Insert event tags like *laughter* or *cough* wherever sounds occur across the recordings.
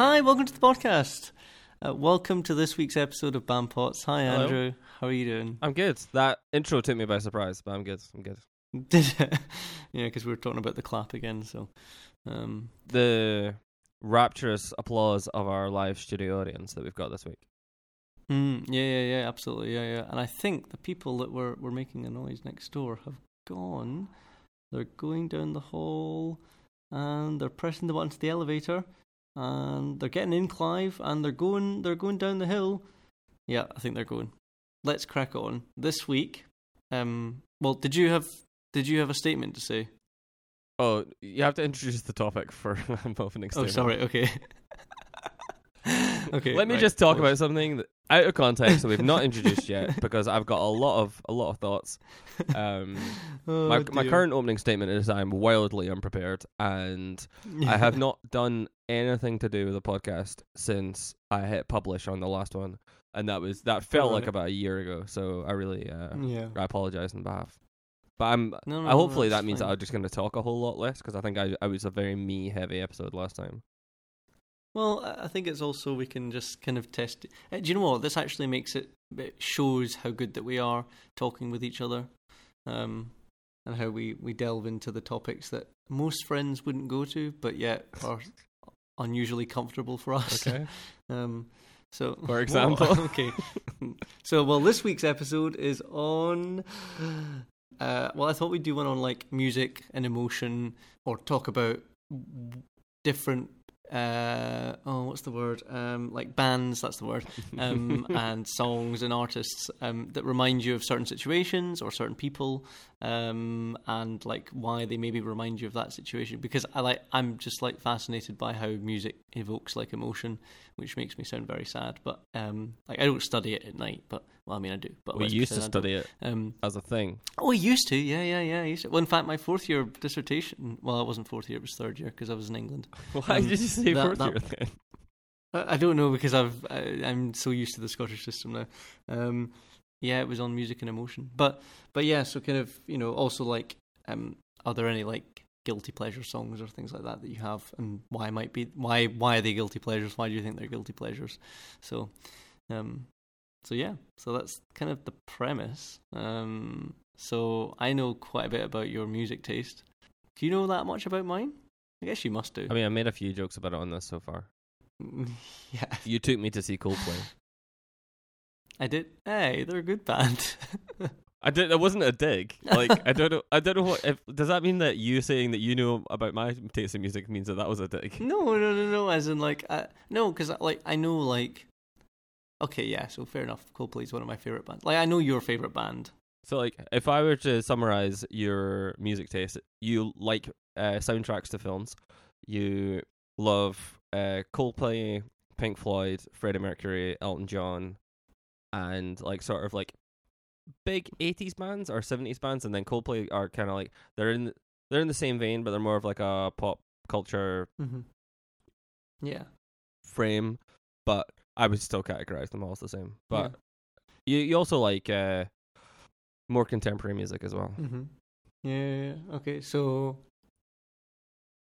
Hi, welcome to the podcast. Uh, welcome to this week's episode of Bampots. Hi, Hello. Andrew. How are you doing? I'm good. That intro took me by surprise, but I'm good. I'm good. *laughs* Did it? yeah, because we were talking about the clap again. So, um, The rapturous applause of our live studio audience that we've got this week. mm, yeah, yeah, yeah, absolutely, yeah, yeah. And I think the people that were were making a noise next door have gone. They're going down the hall, and they're pressing the button to the elevator, and they're getting in Clive, and they're going they're going down the hill. Yeah, I think they're going. Let's crack on. This week, um, well, did you have did you have a statement to say? Oh, you have to introduce the topic for *laughs* an opening Oh, sorry. Okay. *laughs* okay. Let me right, just talk about something that, out of context that we've not *laughs* introduced yet because I've got a lot of a lot of thoughts. Um, Oh, my my current opening statement is I'm wildly unprepared and I have not done anything to do with the podcast since I hit publish on the last one, and that was that felt like about a year ago. So I really uh, Yeah. I apologize on behalf. But I'm No, no, I hopefully that's that means that. I'm just going to talk a whole lot less because I think I I was a very me heavy episode last time. Well, I I think it's also we can just kind of test. It. Uh, Do you know what? This actually makes it, it shows how good that we are talking with each other, um, and how we we delve into the topics that most friends wouldn't go to, but yet are unusually comfortable for us. Okay. *laughs* Um, so, For *laughs* example. *laughs* okay. So, well, this week's episode is on. Uh, well, I thought we'd do one on like music and emotion, or talk about different. Uh, oh, what's the word? Um, like bands. That's the word. Um, *laughs* and songs and artists um, that remind you of certain situations or certain people, um, and like why they maybe remind you of that situation. Because I like, I'm just like fascinated by how music evokes like emotion, which makes me sound very sad. But um, like I don't study it at night, but well, I mean I do. But we used to pretend I don't. study it Um, as a thing. oh, I used to. Yeah, yeah, yeah. I used to. Well, in fact, my fourth year dissertation. Well, it wasn't fourth year; it was third year because I was in England. *laughs* Why Um, did you say that- fourth that- year then? I, I don't know because I've I, I'm so used to the Scottish system now. Um, yeah, it was on music and emotion, but but yeah, so kind of you know also like um, are there any like guilty pleasure songs or things like that that you have, and why might be why why are they guilty pleasures? Why do you think they're guilty pleasures? So, um, so yeah, so that's kind of the premise. Um, so I know quite a bit about your music taste. Do you know that much about mine? I guess you must do. I mean, I made a few jokes about it on this so far. *laughs* yeah. You took me to see Coldplay. *laughs* I did. Hey, they're a good band. *laughs* I did. That wasn't a dig. Like I don't know. I don't know what. If, does that mean that you saying that you know about my taste in music means that that was a dig? no, no, no, no. As in, like, uh, no, because like I know, like, okay, yeah. So fair enough. Coldplay's one of my favorite bands. Like, I know your favorite band. So, like, if I were to summarize your music taste, you like uh, soundtracks to films. You love uh, Coldplay, Pink Floyd, Freddie Mercury, Elton John, and like sort of like big '80s bands or '70s bands, and then Coldplay are kind of like they're in they're in the same vein, but they're more of like a pop culture Mm-hmm. Yeah. frame. But I would still categorize them all as the same. But you you also like uh, more contemporary music as well. Mm-hmm. Yeah, yeah, yeah. Okay. So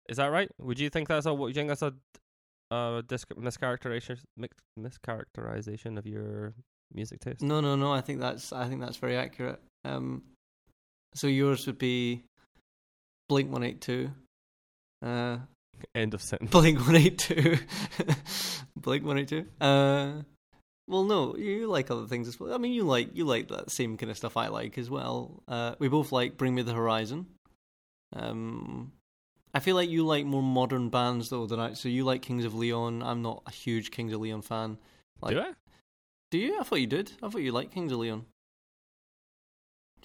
Is that right? Would you think that's a? What you think that's a? Uh, dis- mischaracterization, mischaracterization of your music taste. no, no, no. I think that's I think that's very accurate. Um, so yours would be Blink One Eight Two. Uh, End of sentence. Blink One Eight Two. *laughs* Blink One Eight Two. Uh, well, no, you like other things as well. I mean, you like you like that same kind of stuff I like as well. Uh, we both like Bring Me the Horizon. Um, I feel like you like more modern bands though than I. So you like Kings of Leon. I'm not a huge Kings of Leon fan. Like, Do I? Do you? I thought you did. I thought you liked Kings of Leon.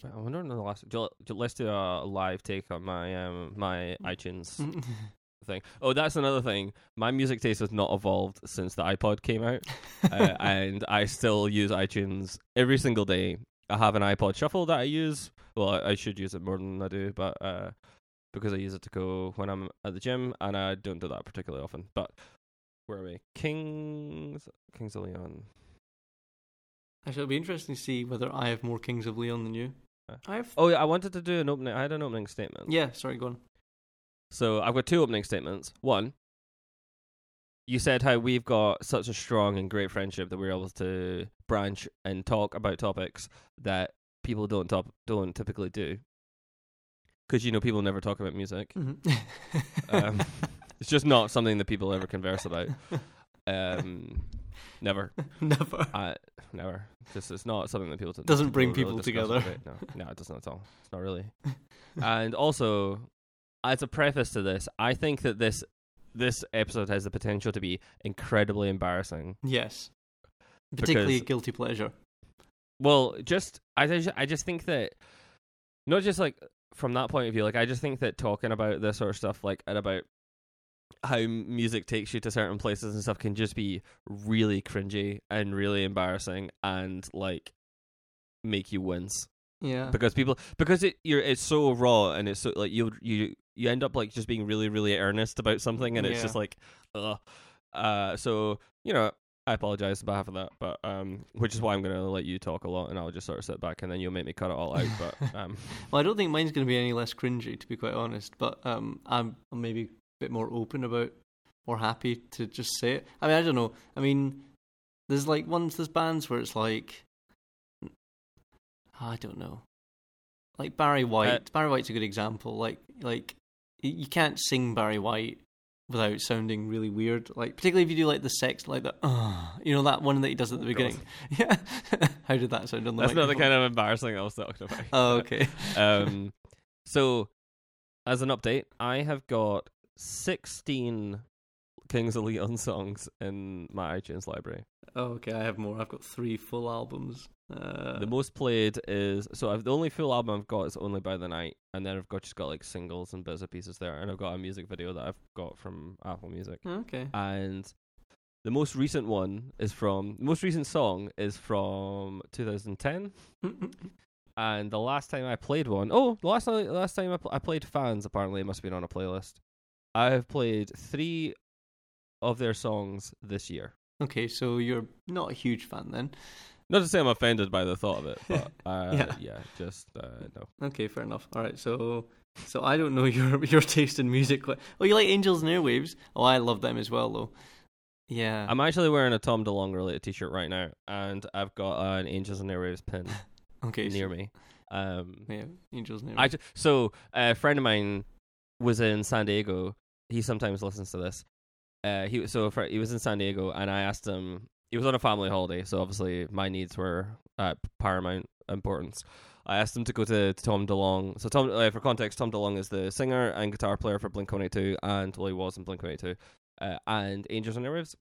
I wonder when the last. Do, do, let's do a live take on my um my iTunes *laughs* thing. Oh, that's another thing. My music taste has not evolved since the iPod came out, *laughs* uh, and I still use iTunes every single day. I have an iPod Shuffle that I use. Well, I, I should use it more than I do, but uh, because I use it to go when I'm at the gym, and I don't do that particularly often. But where are we? Kings, Kings of Leon. Actually, it'll be interesting to see whether I have more Kings of Leon than you. Uh, I have. Oh yeah, I wanted to do an opening. I had an opening statement. Yeah, sorry, go on. So I've got two opening statements. One, you said how we've got such a strong and great friendship that we're able to branch and talk about topics that people don't top, don't typically do. Because you know people never talk about music. Mhm. Um, *laughs* It's just not something that people ever converse about. *laughs* Um, never. *laughs* Never. I never. Just it's not something that people t- Doesn't bring really people together. No, *laughs* no, it doesn't at all. It's not really. and also, as a preface to this, I think that this this episode has the potential to be incredibly embarrassing. Yes. Particularly Because- guilty pleasure. Well, just I just, I just think that not just like from that point of view, like I just think that talking about this sort of stuff, like and about how music takes you to certain places and stuff, can just be really cringy and really embarrassing and like make you wince Yeah. because people because it you're it's so raw and it's so like you you you end up like just being really really earnest about something and it's Yeah. just like ugh. uh so you know I apologize on behalf of that, but um, which is why I'm gonna let you talk a lot, and I'll just sort of sit back, and then you'll make me cut it all out. But *laughs* um, Well, I don't think mine's going to be any less cringy, to be quite honest. But um, I'm I'm maybe bit more open about, or happy to just say it. I mean, I don't know. I mean, there's like ones, there's bands where it's like, I don't know, like Barry White. Uh, Barry White's a good example. Like, like you can't sing Barry White without sounding really weird. Like, particularly if you do like the sex, like the, uh, you know, that one that he does at the Oh, beginning. *laughs* Yeah. How did that sound on the that's not the kind of embarrassing I was talking about. Oh, okay. *laughs* um, so as an update, I have got 16 Kings of Leon *laughs* songs in my iTunes library. Oh, okay. I have more. I've got three full albums. Uh, the most played is so I've the only full album I've got is Only by the Night, and then I've got just got like singles and bits and pieces there, and I've got a music video that I've got from Apple Music, okay. and the most recent one is from the most recent song is from 2010, *laughs* and the last time I played one, oh, the last time last time I, pl- I played fans apparently it must have been on a playlist. I have played three of their songs this year. okay, so you're not a huge fan then. Not to say I'm offended by the thought of it, but *laughs* uh, Yeah. yeah. just uh, no. Okay, fair enough. All right, so so I don't know *laughs* your your taste in music. Oh, you like Angels and Airwaves? Oh, I love them as well, though. Yeah. I'm actually wearing a Tom DeLonge related T-shirt right now, and I've got an Angels and Airwaves pin *laughs* okay. near so, me. Um, Yeah, Angels and Airwaves. I so a friend of mine was in San Diego. He sometimes listens to this. Uh, he so fri- he was in San Diego, and I asked him. He was on a family holiday, so obviously my needs were at paramount importance. I asked him to go to Tom DeLonge. So Tom, uh, for context, Tom DeLonge is the singer and guitar player for Blink One Eight Two, and well, he was in Blink One Eight Two, uh, and Angels and Airwaves.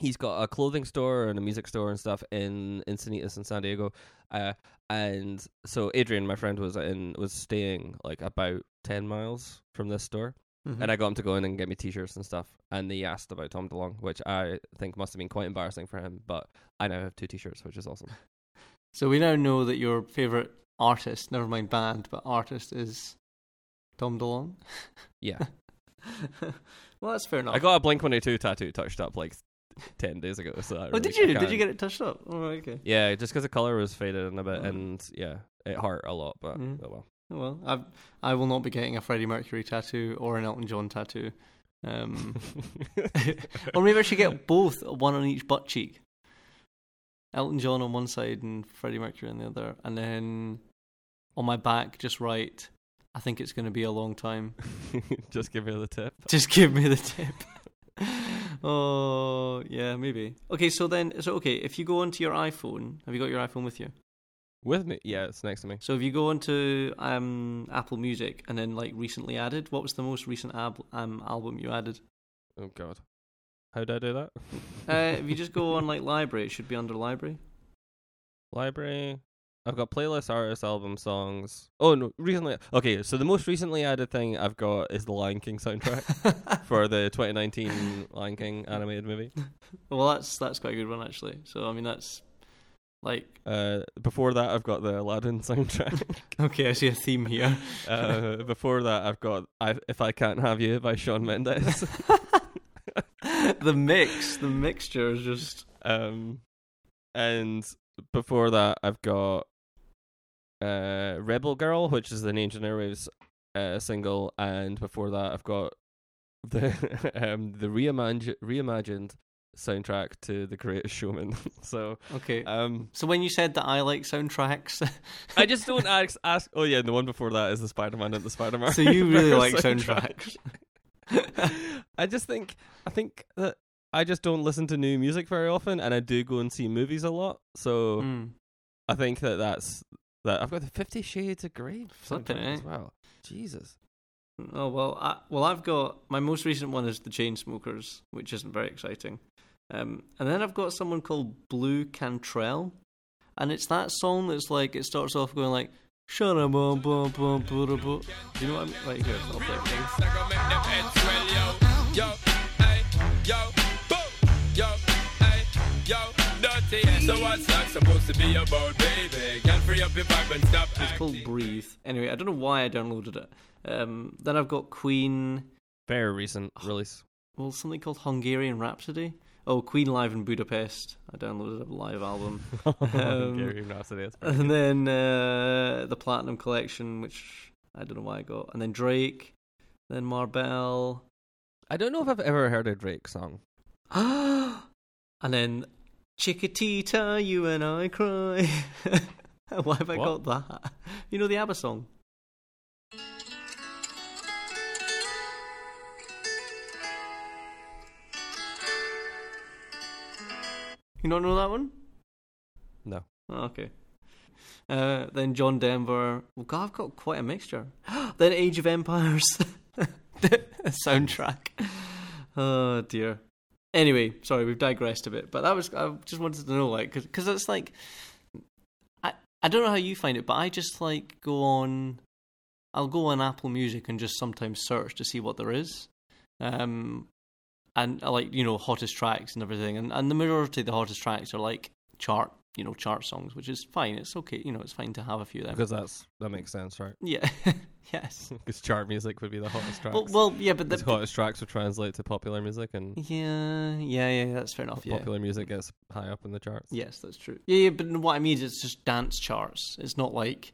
He's got a clothing store and a music store and stuff in Encinitas in San Diego, uh, and so Adrian, my friend, was in was staying like about ten miles from this store, Mhm. and I got him to go in and get me T-shirts and stuff. And he asked about Tom DeLonge, which I think must have been quite embarrassing for him. But I now have two T-shirts, which is awesome. *laughs* So we now know that your favorite artist, never mind band, but artist is Tom DeLonge. Yeah, *laughs* well, that's fair enough. I got a Blink One Eight Two tattoo touched up like ten days ago. So Oh, did you? Did you get it touched up? Oh, okay. Yeah, just because the color was faded in a bit, Oh. and yeah, it hurt a lot. But Mm. oh well. Well, I I will not be getting a Freddie Mercury tattoo or an Elton John tattoo. Um, *laughs* *laughs* or maybe I should get both, one on each butt cheek. Elton John on one side and Freddie Mercury on the other, and then on my back, just write. I think it's going to be a long time. *laughs* just give me the tip. Just give me the tip. oh yeah, maybe. Okay, so then, so okay, if you go onto your iPhone, have you got your iPhone with you? With me? Yeah, it's next to me. So if you go onto um, Apple Music and then like recently added, what was the most recent ab- um, album you added? Oh God, how did I do that? *laughs* Uh, if you just go on like library, it should be under library. Library. I've got playlist, artists, album, songs. Oh no, recently. Okay, so the most recently added thing I've got is the Lion King soundtrack *laughs* for the 2019 Lion King animated movie. *laughs* well, that's that's quite a good one actually. So I mean, that's like Uh, before that, I've got the Aladdin *laughs* soundtrack. okay, I see a theme here. uh, before that, I've got I, "If I Can't Have You" by Shawn Mendes. *laughs* the mix, the mixture is just um, and before that, I've got uh, "Rebel Girl," which is the Angel Airwaves uh, single, and before that, I've got the *laughs* um the reimagined reimagined soundtrack to The Greatest Showman. *laughs* so Okay. um so when you said that I like soundtracks, *laughs* I just don't ask ask. Oh yeah, the one before that is the Spider Man and the Spider Man. so you really *laughs* like soundtracks. I just think I think that I just don't listen to new music very often, and I do go and see movies a lot. So Mm. I think that that's that. I've got the Fifty Shades of Grey Flippin' soundtrack as well. Jesus. Oh well, I, well I've got my most recent one is the Chainsmokers, which isn't very exciting, um, and then I've got someone called Blu Cantrell, and it's that song that's like it starts off going like shut up, bum, bum, bum, bum, bum, bum." You know what I mean? Right here, I'll play it yo. Yo, boom. Yo, yo, dirty. So what's that supposed to be about, baby? Can free up your vibe and stop It's called. Breathe. Anyway, I don't know why I downloaded it. Um, then I've got Queen. Very recent release. Well, something called Hungarian Rhapsody. Oh, Queen live in Budapest. I downloaded a live album. *laughs* Um, and then uh, the Platinum Collection, which I don't know why I got, and then Drake, then Marbell, I don't know if I've ever heard a Drake song. *gasps* and then Chiquitita, you and I cry. *laughs* why have I What? got that? You know the ABBA song. You don't know that one? No. Oh, okay. Uh, then John Denver. Well, God, I've got quite a mixture. *gasps* then Age of Empires *laughs* soundtrack. Oh dear. Anyway, sorry, we've digressed a bit, but that was I just wanted to know, like, because it's like, I I don't know how you find it, but I just like go on, I'll go on Apple Music and just sometimes search to see what there is, um, and uh, like you know hottest tracks and everything, and and the majority of the hottest tracks are like chart you know chart songs, which is fine. It's okay, you know, it's fine to have a few of them. Because that's that makes sense, right? yeah, *laughs* yes. *laughs* Because chart music would be the hottest tracks. Well, well, yeah, but the, the hottest tracks would translate to popular music, and yeah, yeah, yeah, that's fair enough. Yeah. popular music gets high up in the charts. Yes, that's true. Yeah, yeah, but what I mean is it's just dance charts. It's not like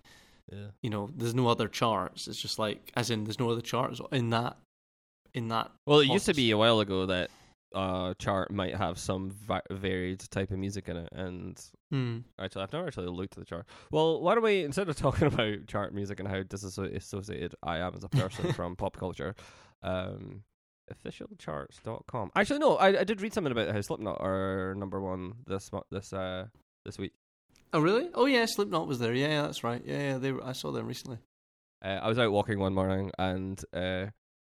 Yeah. you know, there's no other charts. It's just like, as in, there's no other charts in that, in that. Well, it used to be a while ago that uh chart might have some va- varied type of music in it, and Hmm. actually, I've never actually looked at the chart. Well, why don't we instead of talking *laughs* about chart music and how disassociated I am as a person *laughs* from pop culture, um, officialcharts.com. Actually, no, I, I did read something about how Slipknot are number one this mo- this uh this week. Oh, really? Oh, yeah, Slipknot was there. Yeah, yeah, that's right. Yeah, yeah, they were, I saw them recently. Uh, I was out walking one morning and uh,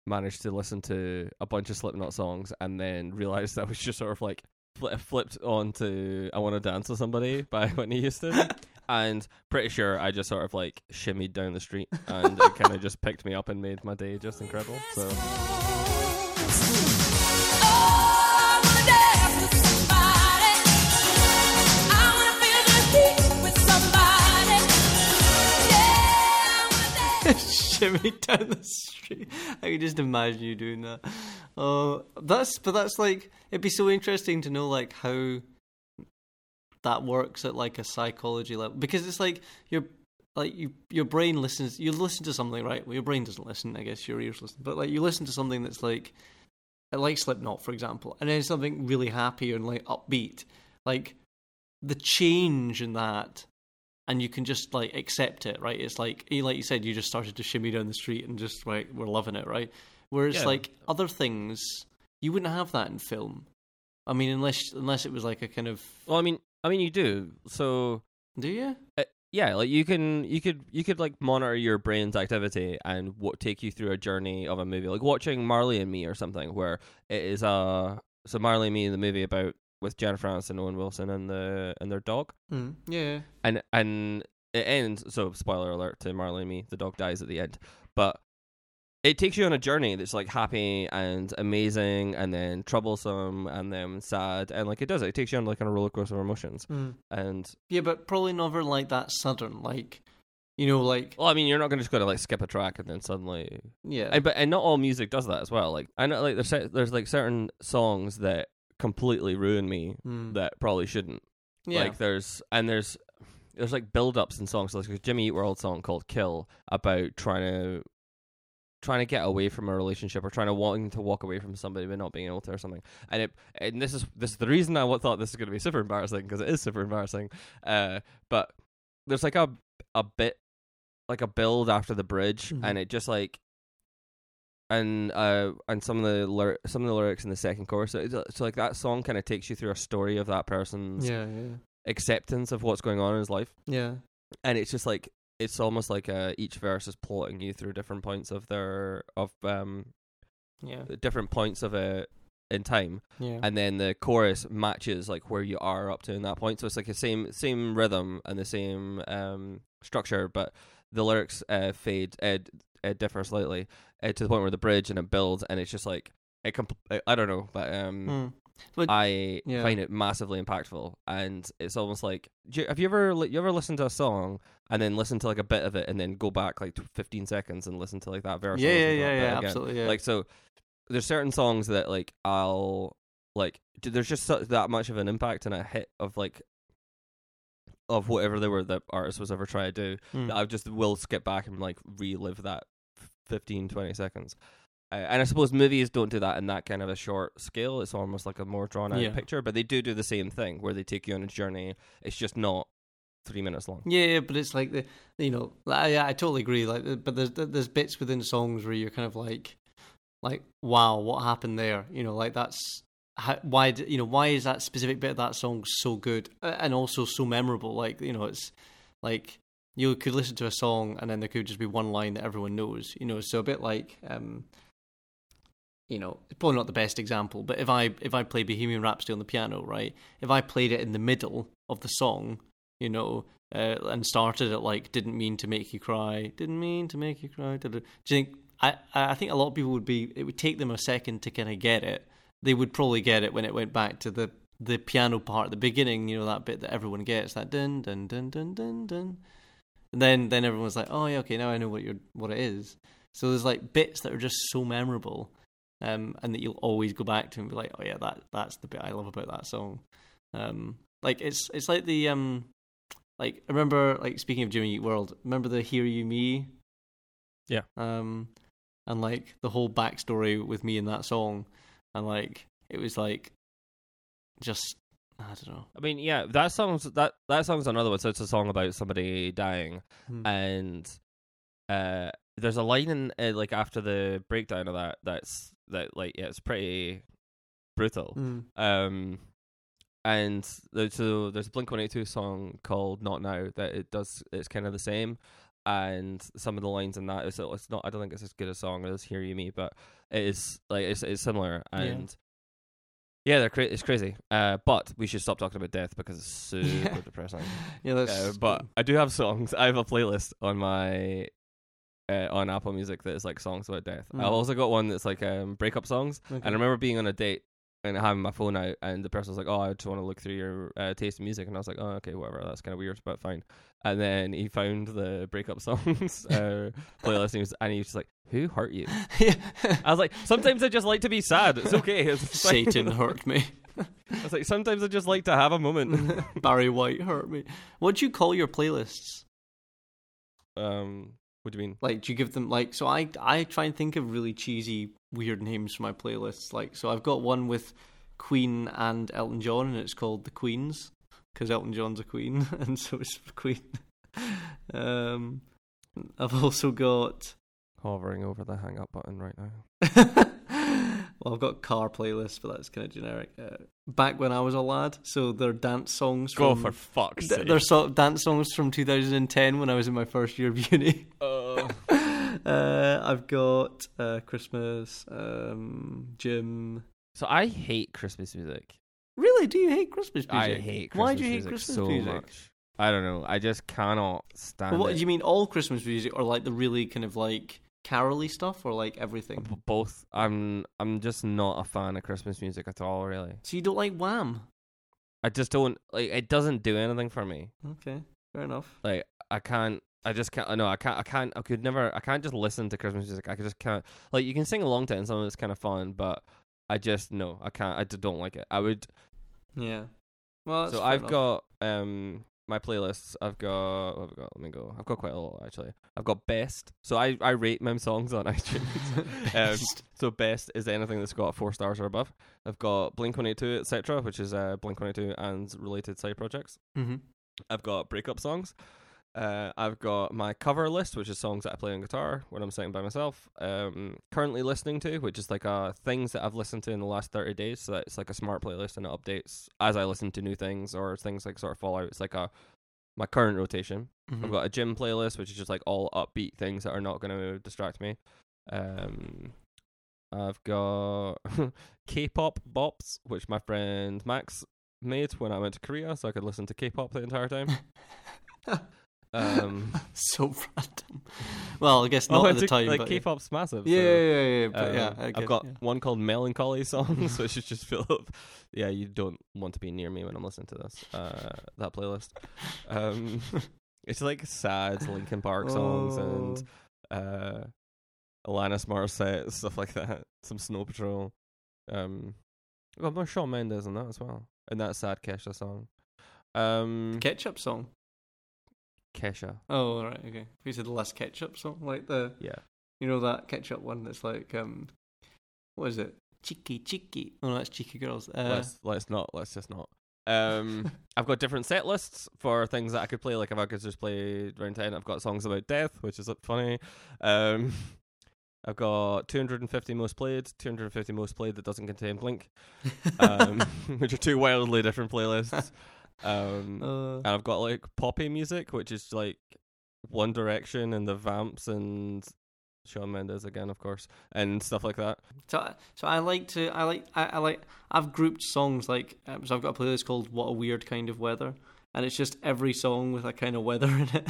managed to listen to a bunch of Slipknot songs, and then realized that was just sort of like fli flipped on to "I Want to Dance with Somebody" by *laughs* Whitney Houston, and pretty sure I just sort of like shimmied down the street, and it kind of just picked me up and made my day just incredible. So Shimmy *laughs* down the street. I can just imagine you doing that. Oh, that's but that's like it'd be so interesting to know like how that works at like a psychology level because it's like your like you your brain listens. You listen to something right. Well, your brain doesn't listen. I guess your ears listen, but like you listen to something that's like like Slipknot, for example, and then something really happy and like upbeat, like the change in that and you can just like accept it, right? It's like like you said, you just started to shimmy down the street and just like we're loving it, right? Whereas Yeah. like other things, you wouldn't have that in film. I mean, unless unless it was like a kind of well, I mean, I mean, you do so. do you? Uh, yeah, like you can, you could, you could like monitor your brain's activity and what take you through a journey of a movie, like watching Marley and Me or something, where it is uh so Marley and Me, the movie about with Jennifer Aniston, Owen Wilson, and the and their dog, Mm, yeah. and and it ends. So spoiler alert to Marley and Me, the dog dies at the end, but it takes you on a journey that's like happy and amazing, and then troublesome, and then sad, and like it does it. It takes you on like on a roller coaster of emotions, Mm. and Yeah, but probably never like that sudden, like you know, like well, I mean, you're not going to just go to like skip a track and then suddenly yeah, And, but and not all music does that as well. Like I know, like there's there's like certain songs that completely ruin me Mm. that probably shouldn't. yeah. Like there's and there's there's like build ups in songs. Like there's a Jimmy Eat World song called "Kill" about trying to trying to get away from a relationship or trying to wanting to walk away from somebody but not being able to or something. And it and this is this is the reason I thought this is going to be super embarrassing because it is super embarrassing. Uh, but there's like a a bit like a build after the bridge, Mhm. and it just like. And uh, and some of the lyr- some of the lyrics in the second chorus, so, so like that song kind of takes you through a story of that person's Yeah, yeah, acceptance of what's going on in his life. Yeah. and it's just like it's almost like uh, each verse is plotting you through different points of their of um Yeah, different points of it in time. Yeah. and then the chorus matches like where you are up to in that point. So it's like the same same rhythm and the same um structure but the lyrics uh fade uh, d- uh differ slightly uh, to the point where the bridge and it builds and it's just like it comp- I- I don't know but um Mm. But I yeah. find it massively impactful, and it's almost like do you, have you ever you ever listened to a song and then listen to like a bit of it and then go back like to 15 seconds and listen to like that verse? yeah, yeah, yeah, yeah, absolutely. Yeah. Like so, there's certain songs that like I'll like there's just so, that much of an impact and a hit of like of whatever they were that artist was ever trying to do Mm. I just will skip back and like relive that 15 20 seconds. Uh, and I suppose movies don't do that in that kind of a short scale. It's almost like a more drawn out Yeah. picture, but they do do the same thing where they take you on a journey. It's just not three minutes long. Yeah, yeah, but it's like the you know, I I totally agree. Like, but there's there's bits within songs where you're kind of like, like, wow, what happened there? You know, like that's how, why you know why is that specific bit of that song so good and also so memorable? Like, you know, it's like you could listen to a song and then there could just be one line that everyone knows. You know, so a bit like um. You know, it's probably not the best example, but if I if I play Bohemian Rhapsody on the piano, right? If I played it in the middle of the song, you know, uh, and started it like didn't mean to make you cry, didn't mean to make you cry. Do you think? I I think a lot of people would be. It would take them a second to kind of get it. They would probably get it when it went back to the the piano part at the beginning. You know that bit that everyone gets that dun dun dun dun dun dun. And then then everyone's like, oh yeah, okay, now I know what you're what it is. So there's like bits that are just so memorable, um, and that you'll always go back to and be like, oh yeah, that that's the bit I love about that song. Um, like it's it's like the um, like I remember like speaking of Jimmy Eat World, remember the Hear You Me? Yeah. Um, and like the whole backstory with me in that song, and like it was like just I don't know. I mean, yeah, that song's that that song's another one. So it's a song about somebody dying, Hmm. and uh, there's a line in uh, like after the breakdown of that that's that like yeah, it's pretty brutal. Mm. Um, and there's so there's a Blink One Eight Two song called "Not Now" that it does. It's kind of the same, and some of the lines in that is it's not. I don't think it's as good a song as "Hear You Me," but it is like it's it's similar Yeah. and. Yeah, they're cra- it's crazy. Uh, but we should stop talking about death because it's *laughs* super Yeah. depressing. Yeah, that's Uh, but I do have songs. I have a playlist on my uh, on Apple Music that is like songs about death. Mm. I've also got one that's like um, breakup songs. Okay. And I remember being on a date and having my phone out, and the person was like, "Oh, I just want to look through your uh, taste in music," and I was like, "Oh, okay, whatever. That's kind of weird, but fine." And then he found the breakup *laughs* songs uh, playlist, and he, was, and he was just like, "Who hurt you?" *laughs* yeah. I was like, "Sometimes I just like to be sad. It's okay." It's. Satan *laughs* hurt me. I was like, "Sometimes I just like to have a moment." Barry White hurt me. What do you call your playlists? um, what do you mean? Like, do you give them like? So I I try and think of really cheesy, weird names for my playlists. Like, so I've got one with Queen and Elton John, and it's called the Queens because Elton John's a Queen, *laughs* and so it's Queen. *laughs* Um, I've also got. Hovering over the hang up button right now. *laughs* well, I've got car playlists, but that's kind of generic. Uh, back when I was a lad, so they're dance songs. Go from, for fuck's sake. They're so- dance songs from 2010 when I was in my first year of *laughs* uni. Oh. *laughs* uh, I've got uh, Christmas, um, Jim. so I hate Christmas music. Really? Do you hate Christmas music? I hate Christmas Why do you hate music Christmas so music? much. I don't know. I just cannot stand Well, what it. do you mean? All Christmas music, or like the really kind of like caroly stuff, or like everything? Both. I'm. I'm just not a fan of Christmas music at all. Really. So you don't like Wham? I just don't like. It doesn't do anything for me. Okay, fair enough. Like I can't. I just can't. No, I can't. I can't. I could never. I can't just listen to Christmas music. I just can't. Like you can sing along to it, and some of it's kind of fun, but I just no. I can't. I just don't like it. I would. Yeah. Well, so I've enough. got um my playlists. I've got. Have got? Let me go. I've got quite a lot actually. I've got best. So I I rate my songs on *laughs* iTunes. *laughs* um, so best is anything that's got four stars or above. I've got Blink One Eight Two, etc., which is uh, Blink One Eight Two and related side projects. hmm I've got breakup songs. Uh, I've got my cover list, which is songs that I play on guitar when I'm sitting by myself. Um, currently listening to, which is like uh, things that I've listened to in the last 30 days. So it's like a smart playlist and it updates as I listen to new things or things like sort of fall out. It's like a my current rotation. Mm-hmm. I've got a gym playlist, which is just like all upbeat things that are not going to distract me. Um, I've got *laughs* K-pop bops, which my friend Max made when I went to Korea, so I could listen to K-pop the entire time. *laughs* *laughs* Um, *laughs* so random. Well, I guess not went at the to- time. like but K-pop's massive. yeah, so, yeah, yeah, yeah, but uh, yeah. I I've got yeah. one called Melancholy songs, *laughs* which is just filled up. Yeah, you don't want to be near me when I'm listening to this. Uh, that playlist. Um, *laughs* it's like sad Linkin Park songs and Oh. uh, Alanis Morissette stuff like that. Some Snow Patrol. Um, I got more Shawn Mendes in that as well, and that sad Kesha song. Um, ketchup song. Kesha. Oh, all right, okay. You said the last ketchup song, like the Yeah. you know that ketchup one that's like um, what is it? Cheeky, cheeky. Oh, no, that's cheeky girls. Uh, let's let's not. Let's just not. Um, *laughs* I've got different set lists for things that I could play. Like if I could just play round ten, I've got songs about death, which is funny. Um, *laughs* I've got 250 most played, 250 most played that doesn't contain Blink, um, *laughs* which are two wildly different playlists. Um, *laughs* uh, and I've got like poppy music, which is like One Direction and the Vamps and Shawn Mendes again, of course, and stuff like that. So, I- so I like to, I like, I, I like, I've grouped songs like, um, so I've got a playlist called "What a Weird Kind of Weather," and it's just every song with a kind of weather *laughs* in it,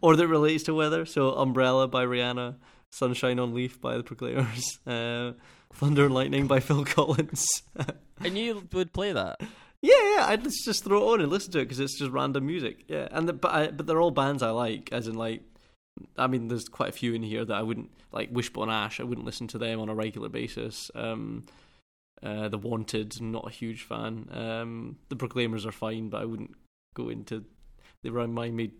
or that relates to weather. So, "Umbrella" by Rihanna, "Sunshine on Leith" by the Proclaimers, *laughs* uh, "Thunder and Lightning" by Phil Collins. And you would play that. Yeah, yeah, I'd just throw it on and listen to it because it's just random music. Yeah, and the, but I, but they're all bands I like, as in like, I mean, there's quite a few in here that I wouldn't like. Wishbone Ash, I wouldn't listen to them on a regular basis. Um, uh, the Wanted, not a huge fan. Um, the Proclaimers are fine, but I wouldn't go into. They remind me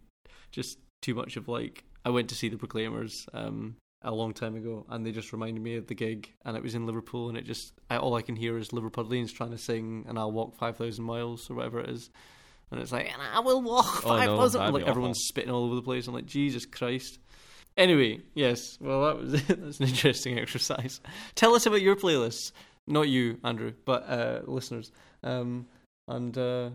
just too much of like I went to see the Proclaimers um, a long time ago, and they just reminded me of the gig, and it was in Liverpool, and it just I, all I can hear is Liverpudlians trying to sing, and I'll walk five thousand miles or whatever it is, and it's like, and I will walk Oh, five no, thousand. like be everyone's spitting all over the place. I'm like, Jesus Christ. Anyway, yes, well that was *laughs* it. that's an interesting *laughs* exercise. Tell us about your playlists, not you, Andrew, but uh, listeners, um, and uh,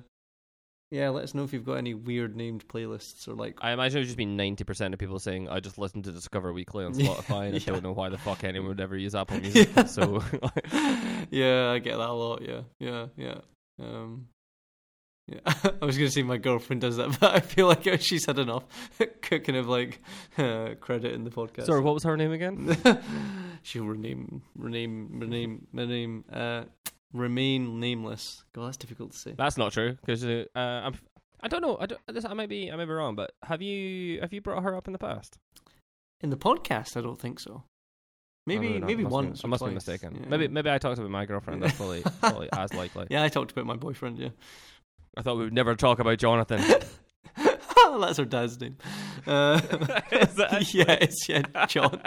yeah, let us know if you've got any weird named playlists or like I imagine it would just be ninety percent of people saying, "I just listen to Discover Weekly on *laughs* Yeah, Spotify, and I don't know why the fuck anyone would ever use Apple Music." *laughs* Yeah. So, *laughs* yeah, I get that a lot. Yeah, yeah, yeah. Um, yeah, I was gonna say my girlfriend does that, but I feel like she's had enough kind of like uh, credit in the podcast. sorry, what was her name again? She'll rename, rename, rename, rename, uh, remain nameless. God, that's difficult to say. That's not true because uh, uh, I'm. I don't know. I, don't, this, I might be. I might be wrong, but have you have you brought her up in the past? In the podcast, I don't think so. Maybe, Oh, no, no, maybe once. Be, I must be mistaken. Yeah. Maybe maybe I talked about my girlfriend. That's probably, *laughs* probably as likely. Yeah, I talked about my boyfriend. Yeah. I thought we would never talk about Jonathan. *laughs* That's her dad's name. Uh, *laughs* yeah, it's yeah, John.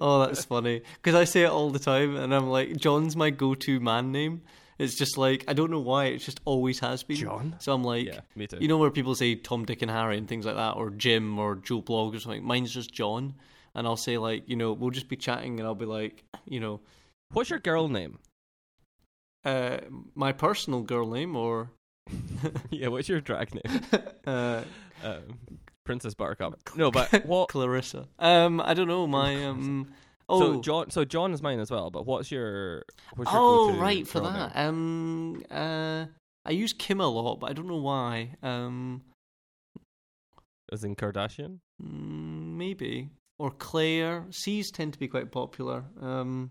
Oh, that's funny because I say it all the time, and I'm like, John's my go-to man name. It's just like I don't know why. It just always has been. John? So I'm like, yeah, me too. you know, where people say Tom, Dick, and Harry and things like that, or Jim, or Joe Blog, or something. Mine's just John, and I'll say like, you know, we'll just be chatting, and I'll be like, you know, What's your girl name? uh, my personal girl name, or *laughs* yeah, what's your drag name? *laughs* uh, Um, Princess Buttercup. *laughs* No, but what? Clarissa. Um, I don't know. My um. Oh, So John, so John is mine as well. But what's your? What's your oh, right for that. Um, uh, I use Kim a lot, but I don't know why. Um, As in Kardashian. mm, maybe or Claire. C's tend to be quite popular. Um,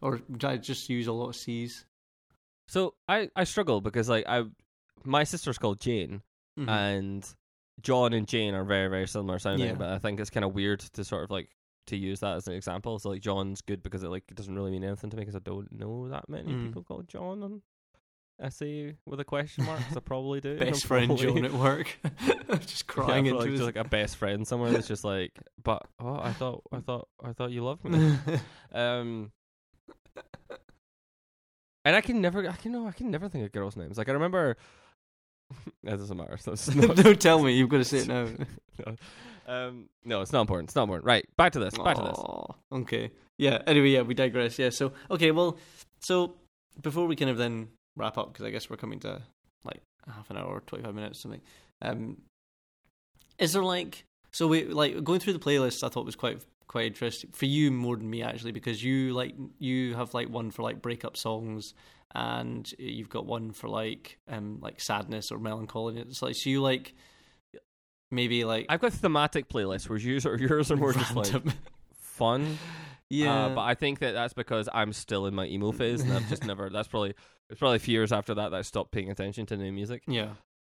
or I just use a lot of C's. So I I struggle because like I, my sister's called Jane, Mhm. and John and Jane are very very similar sounding. Yeah. But I think it's kind of weird to sort of like to use that as an example. So like John's good because it like it doesn't really mean anything to me because I don't know that many Mm. people called John. And I say with a question mark. 'cause I probably do. *laughs* Best friend Joan at work, *laughs* just *laughs* crying for, into like, his. just like a best friend somewhere that's just like, but oh, I thought, I thought, I thought you loved me. um, and I can never, I can know, I can never think of girls' names. Like I remember, that doesn't matter. So not, Don't tell me. You've got to say it *laughs* now. *laughs* um, no, it's not important. It's not important. Right, back to this. Back to this. Okay. Yeah. Anyway, yeah, we digress. Yeah. So okay. Well, so before we kind of then wrap up, because I guess we're coming to like half an hour, twenty five minutes, something. Um, is there like so we like going through the playlist? I thought was quite quite interesting for you more than me actually, because you like you have like one for like breakup songs. And you've got one for like um like sadness or melancholy. It's like so you like maybe like I've got thematic playlists where yours or yours are more just like fun. *laughs* yeah, Uh, but I think that that's because I'm still in my emo phase, and I've just never. That's probably it's probably a few years after that that I stopped paying attention to new music. yeah.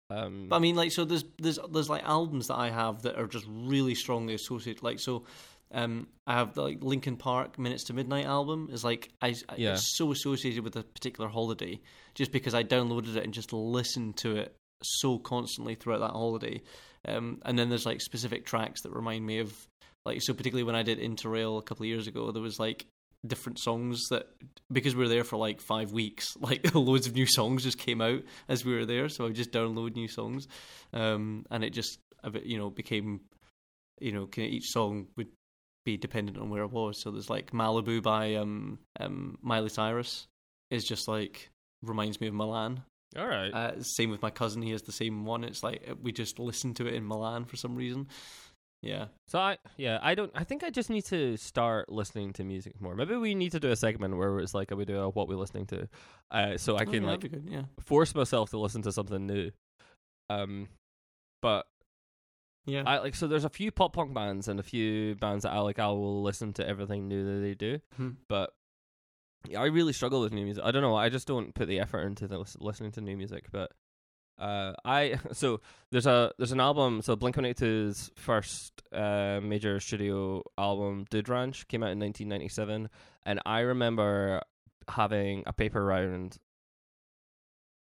Um, But I mean, like, so there's there's there's like albums that I have that are just really strongly associated. Like, so um, I have the like Linkin Park Minutes to Midnight album is like I, I Yeah. it's so associated with a particular holiday just because I downloaded it and just listened to it so constantly throughout that holiday. Um, and then there's like specific tracks that remind me of like so particularly when I did Interrail a couple of years ago, there was like different songs that because we were there for like five weeks, *laughs* like loads of new songs just came out as we were there. So I would just download new songs, um, and it just a bit, you know became you know each song would be dependent on where it was. So there's like Malibu by um, um, Miley Cyrus is just like reminds me of Milan. all right. Uh, same with my cousin; he has the same one. It's like we just listen to it in Milan for some reason. Yeah, So I yeah I don't I think I just need to start listening to music more. Maybe we need to do a segment where it's like we do a what we're listening to, uh, so I Oh, can yeah, like good. Yeah, force myself to listen to something new. Um, but yeah. I like so there's a few pop punk bands and a few bands that I like. I will listen to everything new that they do, Hmm. but yeah, I really struggle with new music. I don't know. I just don't put the effort into the, lis- listening to new music. But uh, I *laughs* so there's a there's an album. So Blink One Eight first uh, major studio album, Dude Ranch, came out in 1997, and I remember having a paper round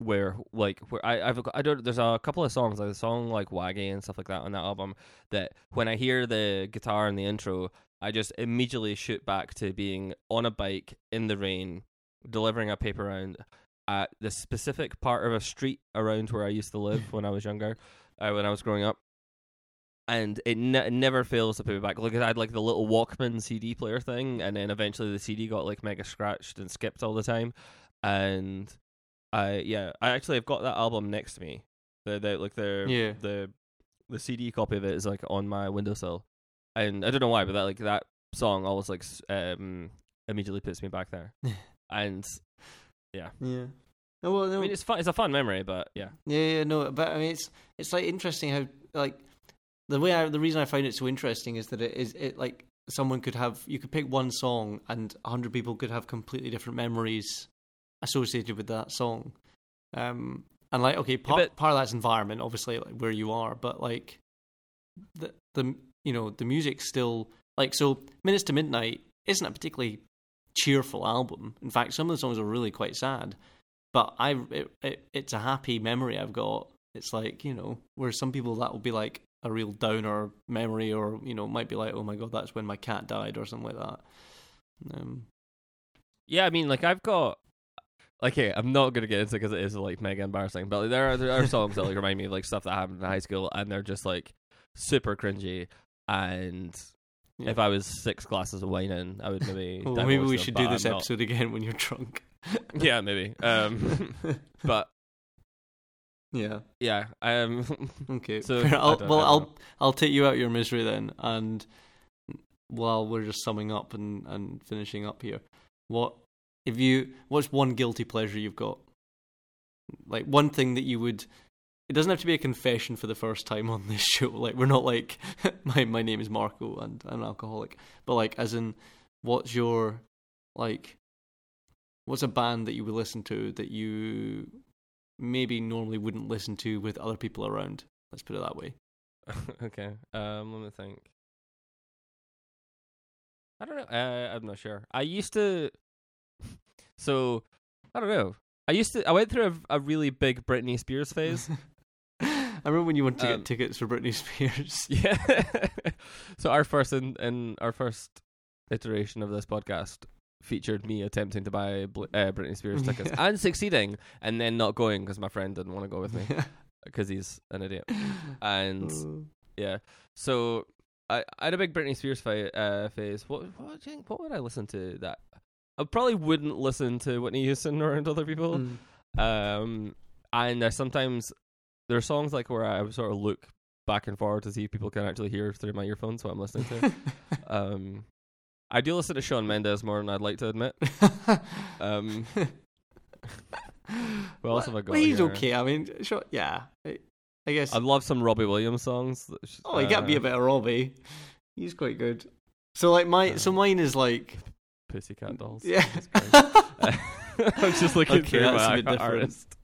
where like where I I've I don't there's a couple of songs like the song like Waggy and stuff like that on that album that when I hear the guitar in the intro I just immediately shoot back to being on a bike in the rain delivering a paper round at the specific part of a street around where I used to live when I was younger uh, when I was growing up and it, ne- it never fails to put me back. Like I had like the little Walkman CD player thing, and then eventually the CD got like mega scratched and skipped all the time. And I yeah, I actually have got that album next to me. The the like the Yeah. the the CD copy of it is like on my windowsill, and I don't know why, but that like that song always like um immediately puts me back there. *laughs* and Yeah. No, well, no, I mean, it's fun. It's a fun memory, but yeah, yeah, yeah, no, but I mean, it's it's like interesting how like the way I the reason I find it so interesting is that it is it like someone could have you could pick one song and a hundred people could have completely different memories associated with that song. Um, and like okay, part but- part of that's environment, obviously, like where you are, but like the the you know the music's still like so. Minutes to Midnight isn't a particularly cheerful album. In fact, some of the songs are really quite sad. But I, it, it, it's a happy memory I've got. It's like you know, where some people that will be like a real downer memory, or you know, might be like, oh my god, that's when my cat died, or something like that. Um, yeah. I mean, like I've got. Hey, I'm not gonna get into because it is like mega embarrassing. But like, there are there are songs that like remind me of like stuff that happened in high school, and they're just like super cringy. And Yeah. if I was six glasses of wine in, I would maybe. *laughs* well, maybe we them, should do this I'm not. episode again when you're drunk. *laughs* Yeah, maybe. Um, *laughs* but yeah. yeah, um, Okay. So. I'll, well, I'll. I'll take you out of your misery then, and while we're just summing up and, and finishing up here, what if you? What's one guilty pleasure you've got? Like one thing that you would. It doesn't have to be a confession for the first time on this *laughs* show. Like we're not like *laughs* my my name is Marco and I'm an alcoholic, but like as in, what's your like? What's a band that you would listen to that you maybe normally wouldn't listen to with other people around? Let's put it that way. *laughs* okay. Um, let me think. I don't know. Uh, I'm not sure. I used to. So I don't know. I used to. I went through a, a really big Britney Spears phase. *laughs* I remember when you wanted to Um, get tickets for Britney Spears. *laughs* yeah. *laughs* so our first in, in our first iteration of this podcast featured me attempting to buy Bl- uh, Britney Spears tickets Yeah. and succeeding, and then not going because my friend didn't want to go with me because he's an idiot. And Oh. yeah, so I, I had a big Britney Spears fi- uh, phase. What what do you think? What would I listen to? That I probably wouldn't listen to Whitney Houston around other people. Mm. Um, and I sometimes there are songs like where I sort of look back and forward to see if people can actually hear through my earphones what I'm listening to. *laughs* um, I do listen to Shawn Mendes more than I'd like to admit. *laughs* Um, *laughs* what else have I got? Well, he's here? okay. I mean, sure, yeah. I, I guess. I love some Robbie Williams songs. oh, you gotta be Uh, a bit of Robbie. He's quite good. So like my, so Um, mine is like, Pussycat Dolls. yeah. *laughs* I'm just looking Okay, through my a *laughs* artist.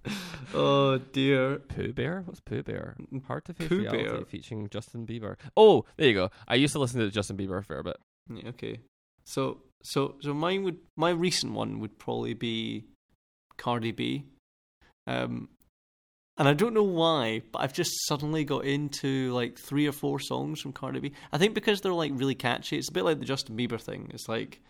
oh dear. Pooh Bear? What's Pooh Bear? Hard to Face Pooh Reality Bear. featuring Justin Bieber. Oh, there you go. I used to listen to Justin Bieber a fair bit. Yeah, okay. So so so mine would my recent one would probably be Cardi B. Um and I don't know why, but I've just suddenly got into like three or four songs from Cardi B. I think because they're like really catchy. It's a bit like the Justin Bieber thing. It's like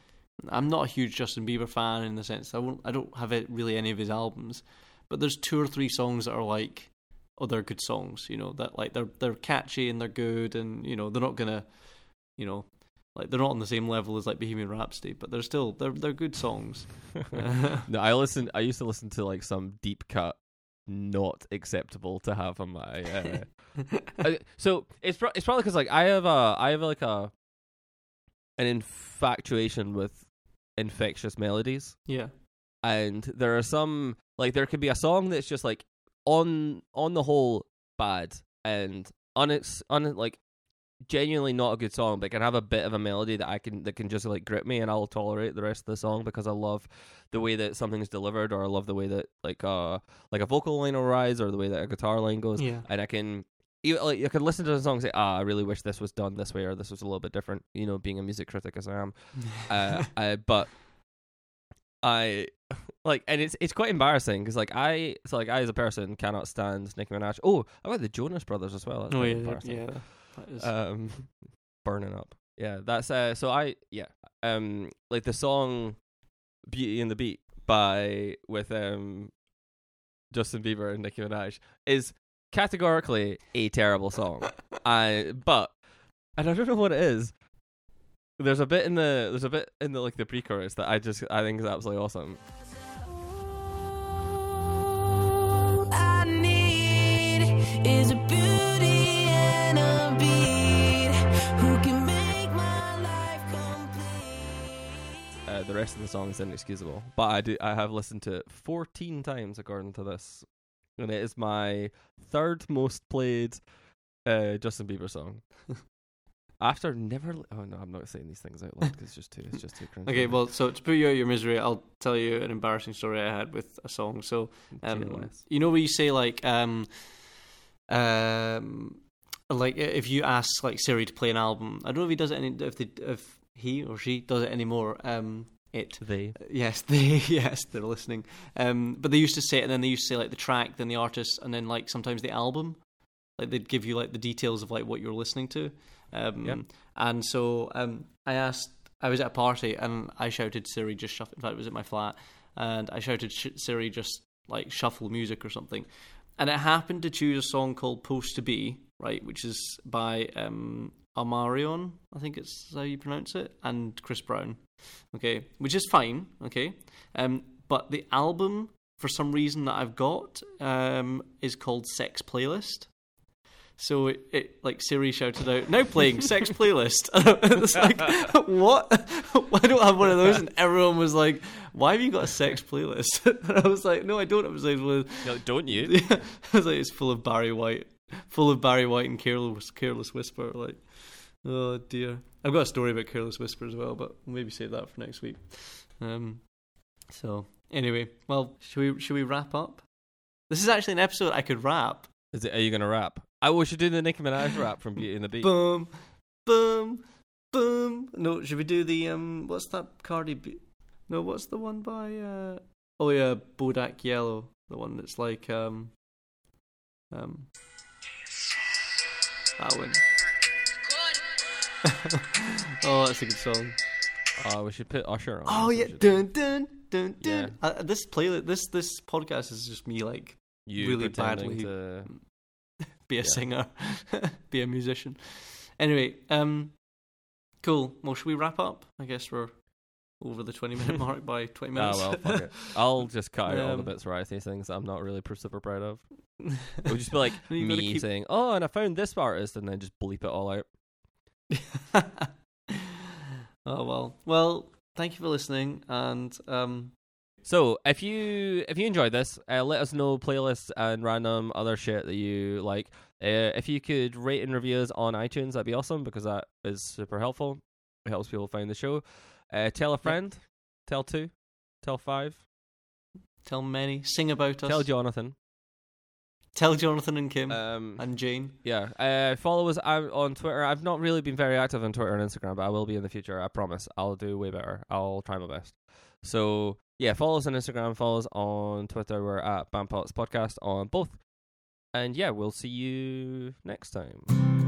I'm not a huge Justin Bieber fan in the sense I won't I don't have it really any of his albums, but there's two or three songs that are like oh they're good songs, you know, that like they're they're catchy and they're good and you know, they're not gonna you know, like they're not on the same level as like Bohemian Rhapsody, but they're still they're they're good songs. *laughs* no, I listen. I used to listen to like some deep cut, not acceptable to have on my. Uh, *laughs* uh, so it's pro- it's probably because like I have a I have like a an infatuation with infectious melodies, yeah, and there are some like there could be a song that's just like on on the whole bad and unex un like genuinely not a good song, but can have a bit of a melody that I can that can just like grip me, and I'll tolerate the rest of the song because I love the way that something's delivered, or I love the way that like uh like a vocal line will rise, or the way that a guitar line goes, yeah, and I can. Like, you can listen to the song and say, "Ah, I really wish this was done this way, or this was a little bit different." You know, being a music critic as I am, *laughs* uh, I, but I *laughs* like, and it's it's quite embarrassing because like I, so like I as a person cannot stand Nicki Minaj. Oh, I like the Jonas Brothers as well. That's oh yeah, yeah, is, Um, burning up. Yeah, that's uh. So I yeah um like the song "Beauty and the Beat" by with um Justin Bieber and Nicki Minaj is categorically a terrible song. I but and I don't know what it is. There's a bit in the there's a bit in the like the pre-chorus that I just I think is absolutely awesome. Is a beauty and a beat who can make my life complete. Uh, the rest of the song is inexcusable, but I do I have listened to it 14 times according to this, and it is my third most played uh, Justin Bieber song. *laughs* After never, Li- oh no, I'm not saying these things out loud because it's just too it's just too cringe. okay. Well, so to put you out of your misery, I'll tell you an embarrassing story I had with a song. So um, you know where you say like um um like if you ask like Siri to play an album, I don't know if he does it any if they, if he or she does it anymore. Um, it they Yes, *laughs* they yes they're listening. Um, but they used to say it, and then they used to say like the track, then the artist, and then like sometimes the album. Like they'd give you like the details of like what you're listening to. Um, Yep. And so um, I asked. I was at a party and I shouted Siri just shuffle. In fact, it was at my flat, and I shouted Siri just like shuffle music or something. And it happened to choose a song called "Post to Be," right, which is by um, Amarion, I think it's how you pronounce it, and Chris Brown okay, which is fine, okay. Um, but the album, for some reason that I've got, um, is called Sex Playlist. So it, it like Siri shouted out, "Now playing Sex *laughs* Playlist." *laughs* And it's like, *laughs* what? I don't I have one of those, and everyone was like, "Why have you got a sex playlist?" and I was like, "No, I don't have a sex playlist." No, don't you? Yeah, I was like, "It's full of Barry White, full of Barry White and Careless Careless Whisper." Like, oh dear. I've got a story about Careless Whisper as well, but we'll maybe save that for next week. Um, so anyway, well, should we should we wrap up? This is actually an episode I could rap. Is it? Are you gonna rap? I we should do the Nicki Minaj rap from Beauty and the Beat. Boom, boom, boom. No, should we do the um? What's that Cardi B? No, what's the one by uh? Oh yeah, Bodak Yellow, the one that's like um, um, that one. *laughs* oh, that's a good song. Uh, we should put Usher on. Oh yeah, should- dun dun dun Yeah. Uh, this playlist, this this podcast is just me like you really badly- to. *laughs* be a Yeah. singer, *laughs* be a musician. Anyway, um, cool. Well, should we wrap up? I guess we're over the twenty minute mark by twenty Ah minutes. well, fuck it. I'll just cut out all the Um, bits where I say things that I'm not really pr- super proud of. It would just be like me keep- saying, "Oh, and I found this artist," and then just bleep it all out. *laughs* oh well. Well, thank you for listening, and um, So if you if you enjoyed this, uh, let us know playlists and random other shit that you like. Uh, if you could rate and review us on iTunes, that'd be awesome because that is super helpful. It helps people find the show. Uh, tell a friend, tell two, tell five, tell many, sing about us. tell Jonathan. Tell Jonathan and Kim Um, and Jane. yeah, uh, follow us on Twitter. I've not really been very active on Twitter and Instagram, but I will be in the future. I promise. I'll do way better. I'll try my best. So yeah, follow us on Instagram. Follow us on Twitter. We're at Bampots Podcast on both. And yeah, we'll see you next time.